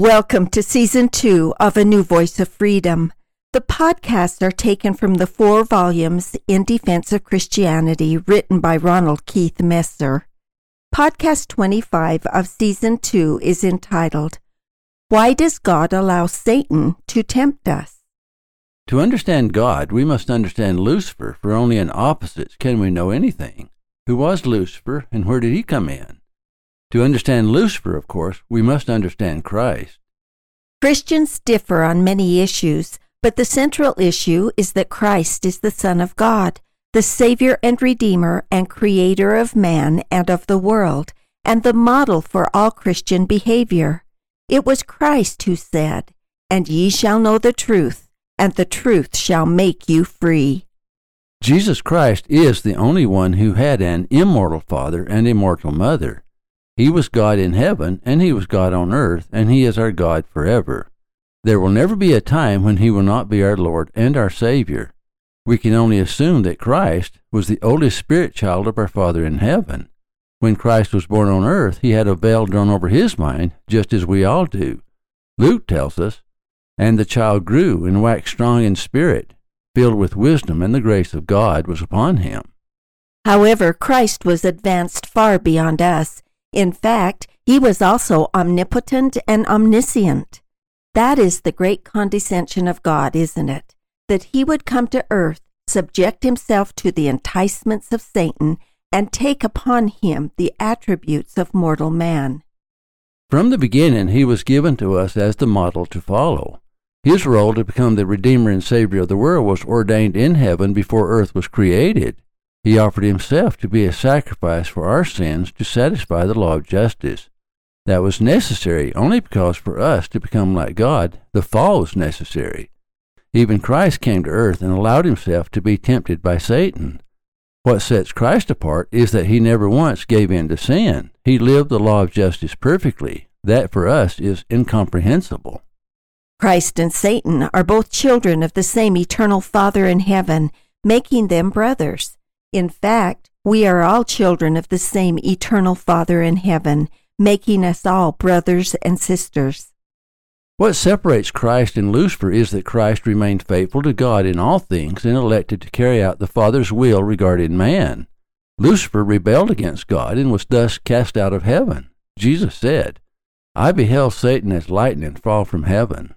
Welcome to season two of A New Voice of Freedom. The podcasts are taken from the four volumes In Defense of Christianity written by Ronald Keith Messer. Podcast 25 of season two is entitled, Why Does God Allow Satan to Tempt Us? To understand God, we must understand Lucifer, for only in opposites can we know anything. Who was Lucifer, and where did he come in? To understand Lucifer, of course, we must understand Christ. Christians differ on many issues, but the central issue is that Christ is the Son of God, the Savior and Redeemer and Creator of man and of the world, and the model for all Christian behavior. It was Christ who said, And ye shall know the truth, and the truth shall make you free. Jesus Christ is the only one who had an immortal Father and immortal Mother. He was God in heaven, and He was God on earth, and He is our God forever. There will never be a time when He will not be our Lord and our Savior. We can only assume that Christ was the oldest spirit child of our Father in heaven. When Christ was born on earth, He had a veil drawn over His mind, just as we all do. Luke tells us, And the child grew and waxed strong in spirit, filled with wisdom, and the grace of God was upon him. However, Christ was advanced far beyond us. In fact, he was also omnipotent and omniscient. That is the great condescension of God, isn't it? That he would come to earth, subject himself to the enticements of Satan, and take upon him the attributes of mortal man. From the beginning, he was given to us as the model to follow. His role to become the Redeemer and Savior of the world was ordained in heaven before earth was created. He offered himself to be a sacrifice for our sins to satisfy the law of justice. That was necessary only because for us to become like God, the fall was necessary. Even Christ came to earth and allowed himself to be tempted by Satan. What sets Christ apart is that he never once gave in to sin. He lived the law of justice perfectly. That for us is incomprehensible. Christ and Satan are both children of the same eternal Father in heaven, making them brothers. In fact, we are all children of the same eternal Father in heaven, making us all brothers and sisters. What separates Christ and Lucifer is that Christ remained faithful to God in all things and elected to carry out the Father's will regarding man. Lucifer rebelled against God and was thus cast out of heaven. Jesus said, I beheld Satan as lightning fall from heaven.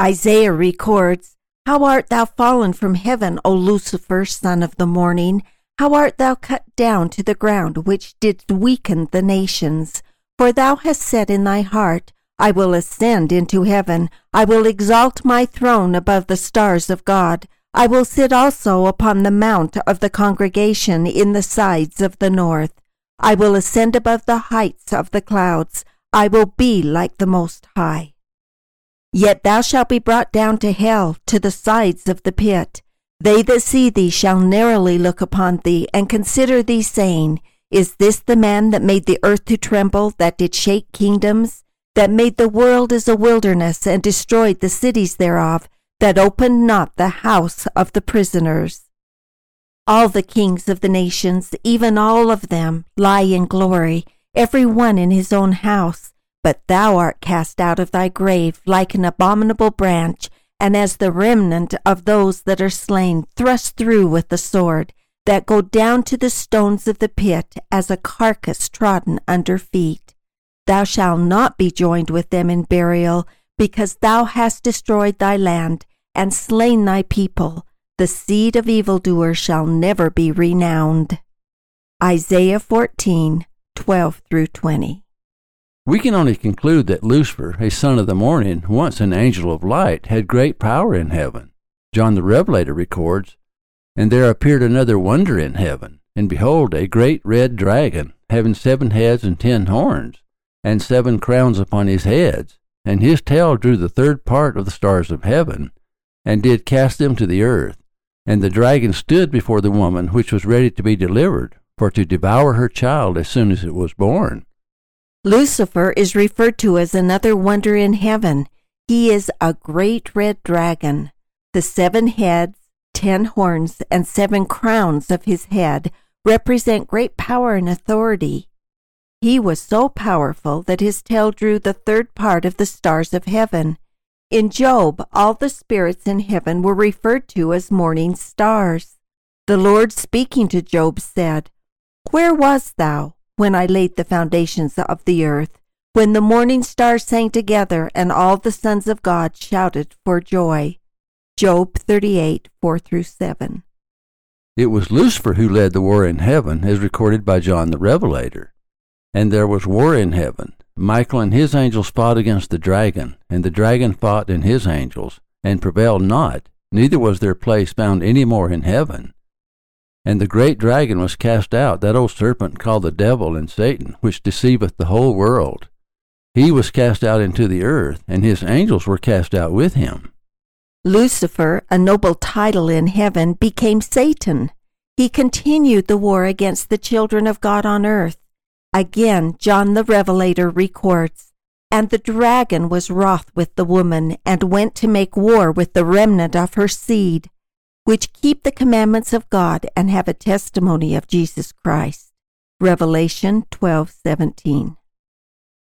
Isaiah records, how art thou fallen from heaven, O Lucifer, son of the morning? How art thou cut down to the ground, which didst weaken the nations? For thou hast said in thy heart, I will ascend into heaven, I will exalt my throne above the stars of God. I will sit also upon the mount of the congregation in the sides of the north. I will ascend above the heights of the clouds. I will be like the Most High. Yet thou shalt be brought down to hell, to the sides of the pit. They that see thee shall narrowly look upon thee, and consider thee, saying, Is this the man that made the earth to tremble, that did shake kingdoms, that made the world as a wilderness, and destroyed the cities thereof, that opened not the house of the prisoners? All the kings of the nations, even all of them, lie in glory, every one in his own house. But thou art cast out of thy grave like an abominable branch, and as the remnant of those that are slain, thrust through with the sword, that go down to the stones of the pit as a carcass trodden under feet. Thou shalt not be joined with them in burial, because thou hast destroyed thy land and slain thy people. The seed of evildoers shall never be renowned. Isaiah 14, 12 through 20. We can only conclude that Lucifer, a son of the morning, once an angel of light, had great power in heaven. John the Revelator records, And there appeared another wonder in heaven, and behold, a great red dragon, having seven heads and ten horns, and seven crowns upon his heads, and his tail drew the third part of the stars of heaven, and did cast them to the earth. And the dragon stood before the woman which was ready to be delivered, for to devour her child as soon as it was born. Lucifer is referred to as another wonder in heaven. He is a great red dragon. The seven heads, ten horns, and seven crowns of his head represent great power and authority. He was so powerful that his tail drew the third part of the stars of heaven. In Job, all the spirits in heaven were referred to as morning stars. The Lord speaking to Job said, Where wast thou when I laid the foundations of the earth, when the morning stars sang together and all the sons of God shouted for joy? Job 38, 4 through 7. It was Lucifer who led the war in heaven, as recorded by John the Revelator. And there was war in heaven. Michael and his angels fought against the dragon, and the dragon fought and his angels, and prevailed not, neither was their place found any more in heaven. And the great dragon was cast out, that old serpent called the devil and Satan, which deceiveth the whole world. He was cast out into the earth, and his angels were cast out with him. Lucifer, a noble title in heaven, became Satan. He continued the war against the children of God on earth. Again, John the Revelator records, And the dragon was wroth with the woman, and went to make war with the remnant of her seed, which keep the commandments of God and have a testimony of Jesus Christ. Revelation 12:17.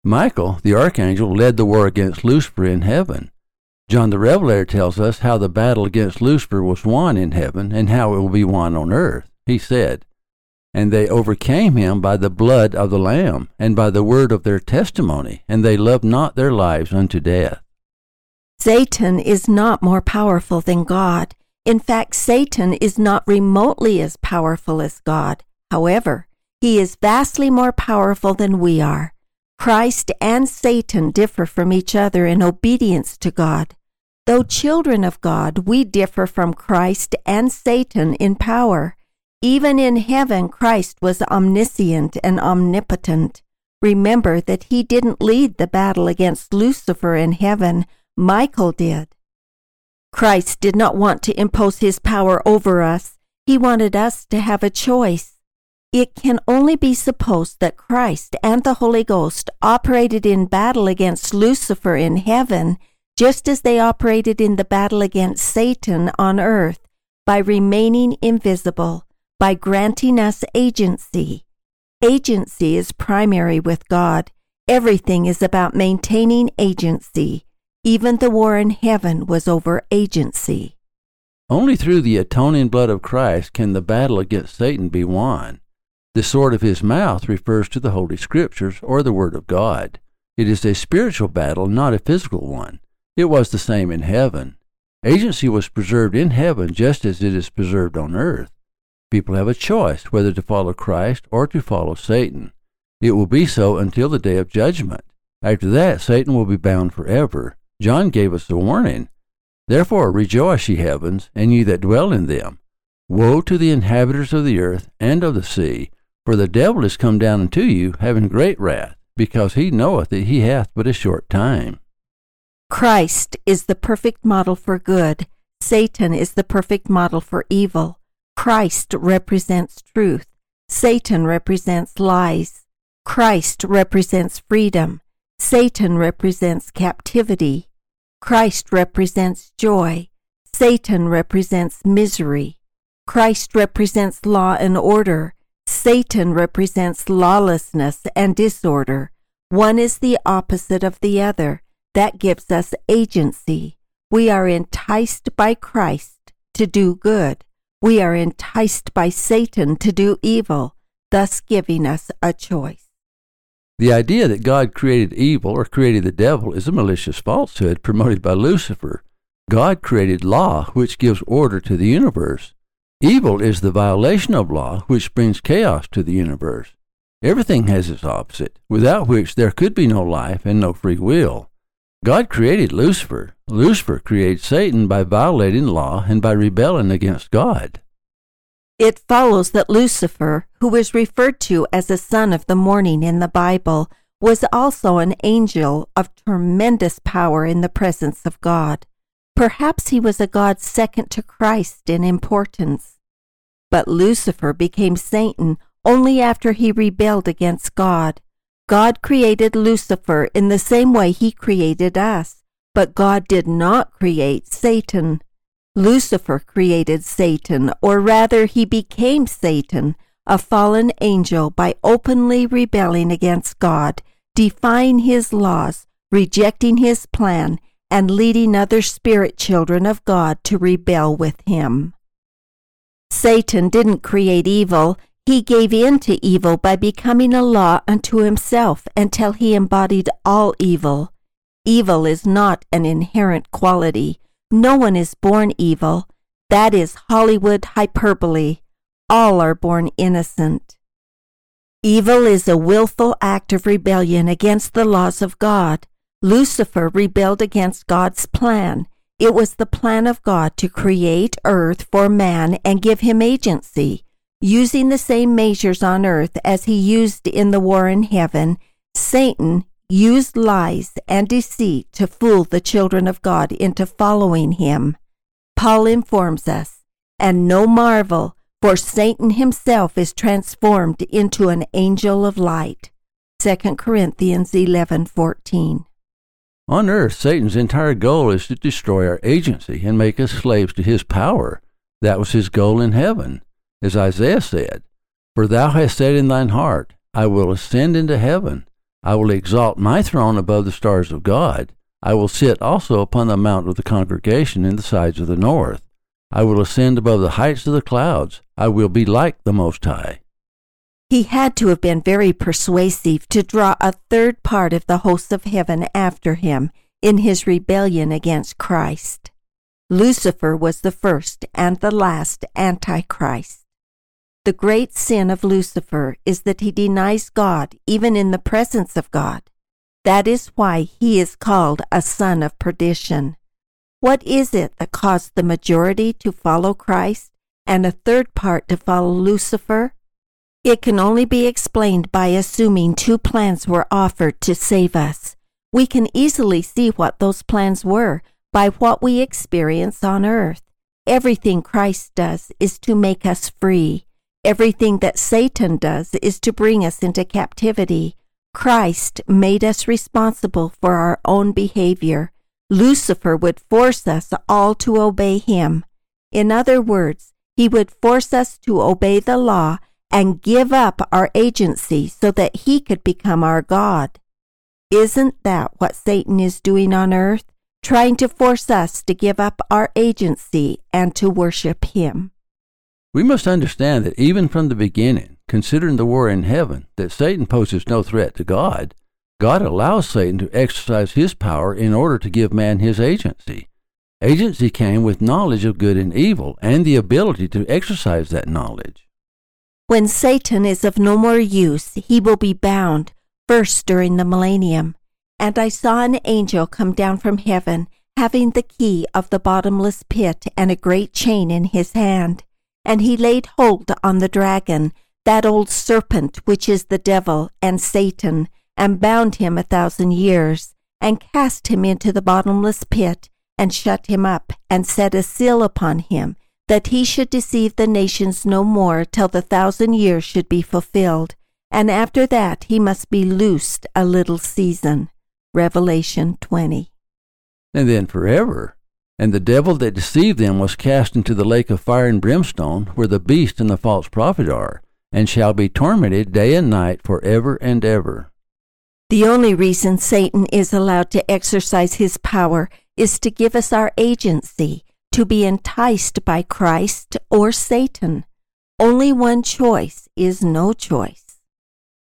Michael, the archangel, led the war against Lucifer in heaven. John the Revelator tells us how the battle against Lucifer was won in heaven and how it will be won on earth. He said, And they overcame him by the blood of the Lamb and by the word of their testimony, and they loved not their lives unto death. Satan is not more powerful than God. In fact, Satan is not remotely as powerful as God. However, he is vastly more powerful than we are. Christ and Satan differ from each other in obedience to God. Though children of God, we differ from Christ and Satan in power. Even in heaven, Christ was omniscient and omnipotent. Remember that he didn't lead the battle against Lucifer in heaven, Michael did. Christ did not want to impose his power over us. He wanted us to have a choice. It can only be supposed that Christ and the Holy Ghost operated in battle against Lucifer in heaven, just as they operated in the battle against Satan on earth, by remaining invisible, by granting us agency. Agency is primary with God. Everything is about maintaining agency. Even the war in heaven was over agency. Only through the atoning blood of Christ can the battle against Satan be won. The sword of his mouth refers to the Holy Scriptures or the Word of God. It is a spiritual battle, not a physical one. It was the same in heaven. Agency was preserved in heaven just as it is preserved on earth. People have a choice whether to follow Christ or to follow Satan. It will be so until the day of judgment. After that, Satan will be bound forever. John gave us a warning. Therefore rejoice, ye heavens, and ye that dwell in them. Woe to the inhabitants of the earth and of the sea, for the devil is come down unto you, having great wrath, because he knoweth that he hath but a short time. Christ is the perfect model for good. Satan is the perfect model for evil. Christ represents truth. Satan represents lies. Christ represents freedom. Satan represents captivity. Christ represents joy. Satan represents misery. Christ represents law and order. Satan represents lawlessness and disorder. One is the opposite of the other. That gives us agency. We are enticed by Christ to do good. We are enticed by Satan to do evil, thus giving us a choice. The idea that God created evil or created the devil is a malicious falsehood promoted by Lucifer. God created law, which gives order to the universe. Evil is the violation of law which brings chaos to the universe. Everything has its opposite, without which there could be no life and no free will. God created Lucifer. Lucifer created Satan by violating law and by rebelling against God. It follows that Lucifer, who is referred to as a son of the morning in the Bible, was also an angel of tremendous power in the presence of God. Perhaps he was a god second to Christ in importance. But Lucifer became Satan only after he rebelled against God. God created Lucifer in the same way he created us, but God did not create Satan. Lucifer created Satan, or rather, he became Satan a fallen angel, by openly rebelling against God, defying his laws, rejecting his plan, and leading other spirit children of God to rebel with him. Satan didn't create evil, he gave in to evil by becoming a law unto himself until he embodied all evil. Evil is not an inherent quality. No one is born evil. That is Hollywood hyperbole. All are born innocent. Evil is a willful act of rebellion against the laws of God. Lucifer rebelled against God's plan. It was the plan of God to create earth for man and give him agency. Using the same measures on earth as he used in the war in heaven, Satan used lies and deceit to fool the children of God into following him. Paul informs us, and no marvel, for Satan himself is transformed into an angel of light. 2 Corinthians 11:14. On earth, Satan's entire goal is to destroy our agency and make us slaves to his power. That was his goal in heaven as Isaiah said, For thou hast said in thine heart, I will ascend into heaven, I will exalt my throne above the stars of God, I will sit also upon the mount of the congregation in the sides of the north. I will ascend above the heights of the clouds, I will be like the Most High. He had to have been very persuasive to draw a third part of the hosts of heaven after him in his rebellion against Christ. Lucifer was the first and the last Antichrist. The great sin of Lucifer is that he denies God even in the presence of God. That is why he is called a son of perdition. What is it that caused the majority to follow Christ and a third part to follow Lucifer? It can only be explained by assuming two plans were offered to save us. We can easily see what those plans were by what we experience on earth. Everything Christ does is to make us free. Everything that Satan does is to bring us into captivity. Christ made us responsible for our own behavior. Lucifer would force us all to obey him. In other words, he would force us to obey the law and give up our agency so that he could become our God. Isn't that what Satan is doing on earth? Trying to force us to give up our agency and to worship him. We must understand that even from the beginning, considering the war in heaven, that Satan poses no threat to God. God allows Satan to exercise his power in order to give man his agency. Agency came with knowledge of good and evil and the ability to exercise that knowledge. When Satan is of no more use, he will be bound, first during the millennium. And I saw an angel come down from heaven, having the key of the bottomless pit and a great chain in his hand and he laid hold on the dragon, that old serpent which is the devil and Satan, and bound him a thousand years, and cast him into the bottomless pit, and shut him up, and set a seal upon him, that he should deceive the nations no more till the thousand years should be fulfilled, and after that he must be loosed a little season. Revelation 20. And then forever. And the devil that deceived them was cast into the lake of fire and brimstone, where the beast and the false prophet are, and shall be tormented day and night for ever and ever. The only reason Satan is allowed to exercise his power is to give us our agency, to be enticed by Christ or Satan. Only one choice is no choice.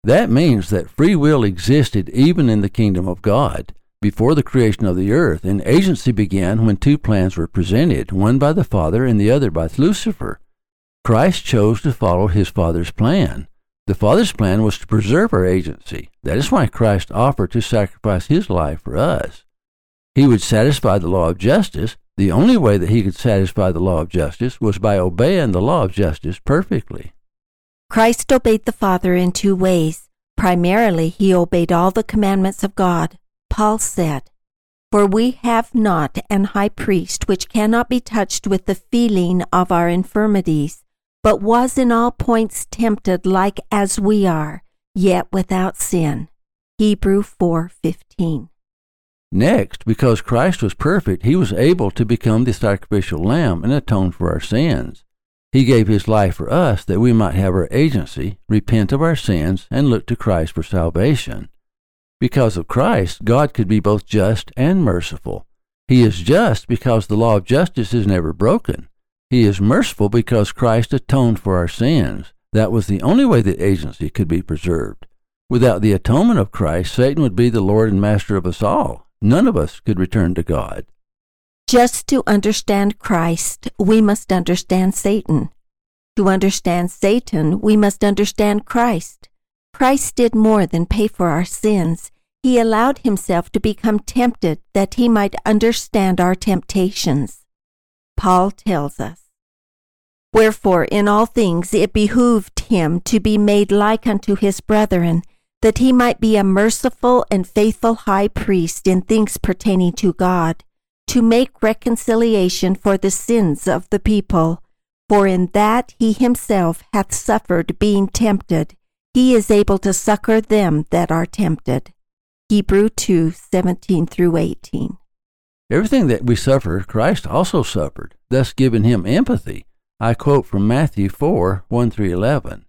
That means that free will existed even in the kingdom of God before the creation of the earth, and agency began when two plans were presented, one by the Father and the other by Lucifer. Christ chose to follow his Father's plan. The Father's plan was to preserve our agency. That is why Christ offered to sacrifice his life for us. He would satisfy the law of justice. The only way that he could satisfy the law of justice was by obeying the law of justice perfectly. Christ obeyed the Father in two ways. Primarily, he obeyed all the commandments of God. Paul said, For we have not an high priest which cannot be touched with the feeling of our infirmities, but was in all points tempted like as we are, yet without sin. Hebrew 4:15. Next, because Christ was perfect, he was able to become the sacrificial lamb and atone for our sins. He gave his life for us that we might have our agency, repent of our sins, and look to Christ for salvation. Because of Christ, God could be both just and merciful. He is just because the law of justice is never broken. He is merciful because Christ atoned for our sins. That was the only way that agency could be preserved. Without the atonement of Christ, Satan would be the Lord and Master of us all. None of us could return to God. Just to understand Christ, we must understand Satan. To understand Satan, we must understand Christ. Christ did more than pay for our sins. He allowed himself to become tempted that he might understand our temptations. Paul tells us, Wherefore in all things it behooved him to be made like unto his brethren, that he might be a merciful and faithful high priest in things pertaining to God to make reconciliation for the sins of the people. For in that he himself hath suffered being tempted, he is able to succor them that are tempted. Hebrew 2 17 through 18. Everything that we suffer, Christ also suffered, thus giving him empathy. I quote from Matthew 4 1 through 11.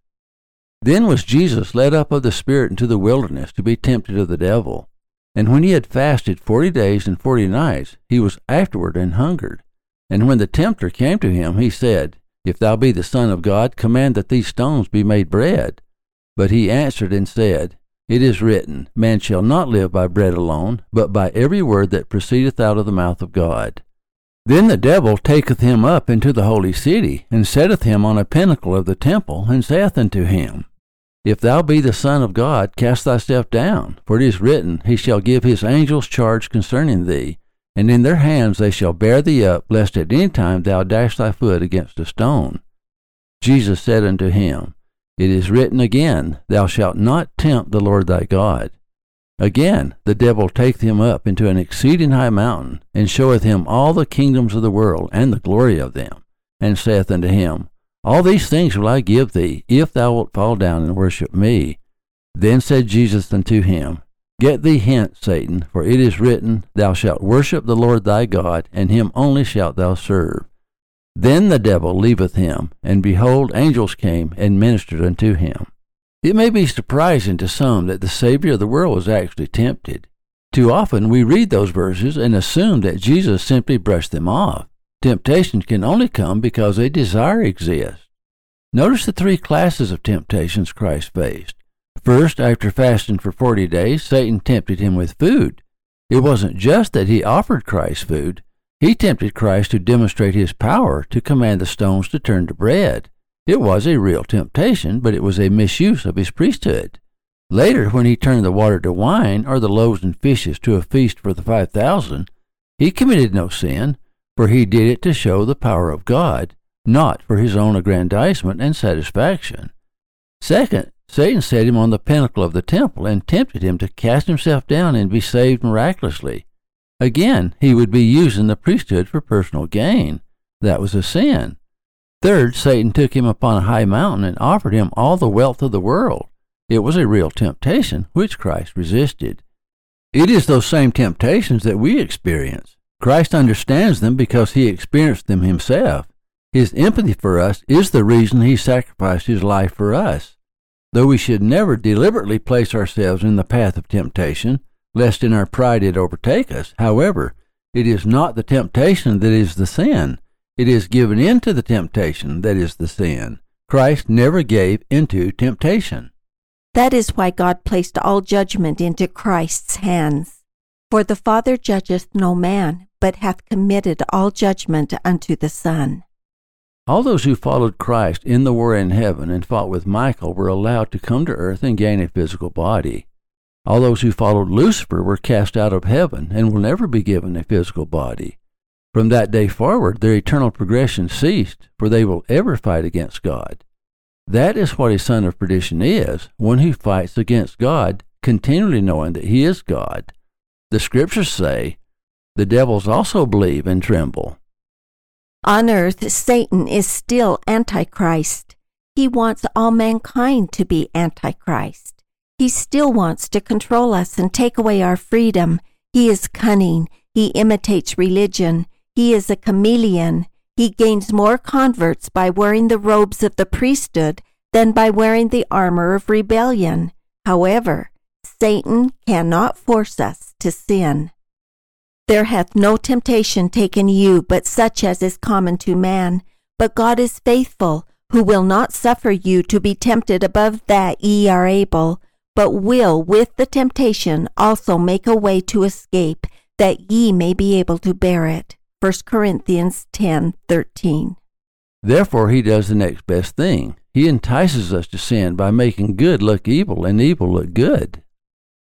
Then was Jesus led up of the Spirit into the wilderness to be tempted of the devil. And when he had fasted forty days and forty nights, he was afterward and hungered. And when the tempter came to him, he said, If thou be the Son of God, command that these stones be made bread. But he answered and said, It is written, Man shall not live by bread alone, but by every word that proceedeth out of the mouth of God. Then the devil taketh him up into the holy city, and setteth him on a pinnacle of the temple, and saith unto him, if thou be the Son of God, cast thyself down, for it is written, He shall give his angels charge concerning thee, and in their hands they shall bear thee up, lest at any time thou dash thy foot against a stone. Jesus said unto him, It is written again, Thou shalt not tempt the Lord thy God. Again, the devil taketh him up into an exceeding high mountain, and showeth him all the kingdoms of the world, and the glory of them, and saith unto him, all these things will I give thee, if thou wilt fall down and worship me. Then said Jesus unto him, Get thee hence, Satan, for it is written, Thou shalt worship the Lord thy God, and him only shalt thou serve. Then the devil leaveth him, and behold, angels came and ministered unto him. It may be surprising to some that the Savior of the world was actually tempted. Too often we read those verses and assume that Jesus simply brushed them off. Temptations can only come because a desire exists. Notice the three classes of temptations Christ faced. First, after fasting for 40 days, Satan tempted him with food. It wasn't just that he offered Christ food, he tempted Christ to demonstrate his power to command the stones to turn to bread. It was a real temptation, but it was a misuse of his priesthood. Later, when he turned the water to wine, or the loaves and fishes to a feast for the five thousand, he committed no sin, for he did it to show the power of God, not for his own aggrandizement and satisfaction. Second, Satan set him on the pinnacle of the temple and tempted him to cast himself down and be saved miraculously. Again, he would be using the priesthood for personal gain. That was a sin. Third, Satan took him upon a high mountain and offered him all the wealth of the world. It was a real temptation, which Christ resisted. It is those same temptations that we experience. Christ understands them because he experienced them himself. His empathy for us is the reason he sacrificed his life for us. Though we should never deliberately place ourselves in the path of temptation, lest in our pride it overtake us, however, it is not the temptation that is the sin. It is given into the temptation that is the sin. Christ never gave into temptation. That is why God placed all judgment into Christ's hands. For the Father judgeth no man, but hath committed all judgment unto the Son. All those who followed Christ in the war in heaven and fought with Michael were allowed to come to earth and gain a physical body. All those who followed Lucifer were cast out of heaven and will never be given a physical body. From that day forward, their eternal progression ceased, for they will ever fight against God. That is what a son of perdition is, one who fights against God, continually knowing that he is God. The scriptures say, the devils also believe and tremble. On earth, Satan is still Antichrist. He wants all mankind to be Antichrist. He still wants to control us and take away our freedom. He is cunning. He imitates religion. He is a chameleon. He gains more converts by wearing the robes of the priesthood than by wearing the armor of rebellion. However, Satan cannot force us to sin. There hath no temptation taken you but such as is common to man. But God is faithful, who will not suffer you to be tempted above that ye are able, but will with the temptation also make a way to escape, that ye may be able to bear it. 1 Corinthians 10:13. Therefore he does the next best thing. He entices us to sin by making good look evil and evil look good.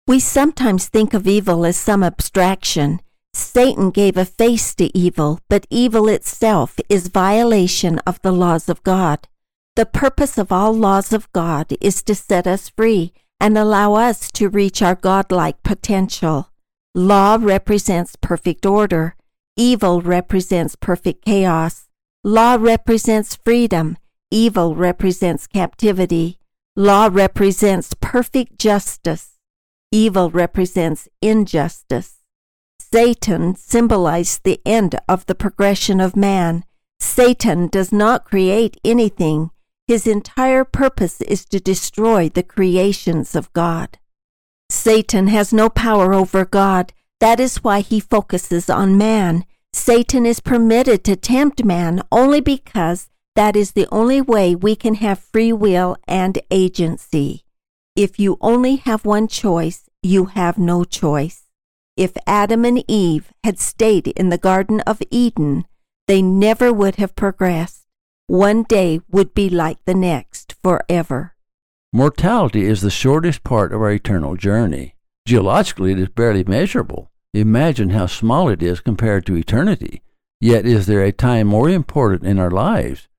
We sometimes think of evil as some abstraction. Satan gave a face to evil, but evil itself is violation of the laws of God. The purpose of all laws of God is to set us free and allow us to reach our godlike potential. Law represents perfect order. Evil represents perfect chaos. Law represents freedom. Evil represents captivity. Law represents perfect justice. Evil represents injustice. Satan symbolized the end of the progression of man. Satan does not create anything. His entire purpose is to destroy the creations of God. Satan has no power over God. That is why he focuses on man. Satan is permitted to tempt man only because that is the only way we can have free will and agency. If you only have one choice, you have no choice. If Adam and Eve had stayed in the Garden of Eden, they never would have progressed. One day would be like the next forever. Mortality is the shortest part of our eternal journey. Geologically, it is barely measurable. Imagine how small it is compared to eternity. Yet is there a time more important in our lives?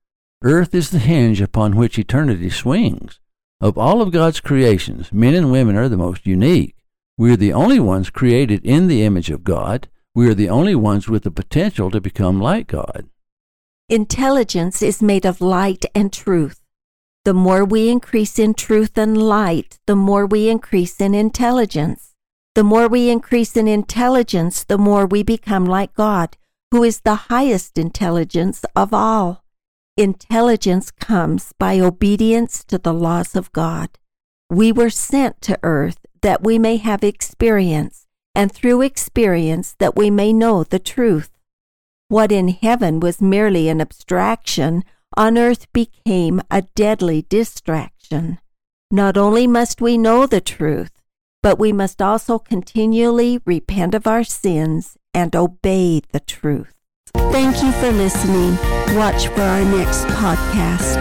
Earth is the hinge upon which eternity swings. Of all of God's creations, men and women are the most unique. We are the only ones created in the image of God. We are the only ones with the potential to become like God. Intelligence is made of light and truth. The more we increase in truth and light, the more we increase in intelligence. The more we increase in intelligence, the more we become like God, who is the highest intelligence of all. Intelligence comes by obedience to the laws of God. We were sent to earth that we may have experience, and through experience that we may know the truth. What in heaven was merely an abstraction, on earth became a deadly distraction. Not only must we know the truth, but we must also continually repent of our sins and obey the truth. Thank you for listening. Watch for our next podcast.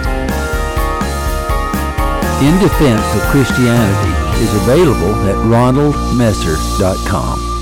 In Defense of Christianity is available at ronaldmesser.com.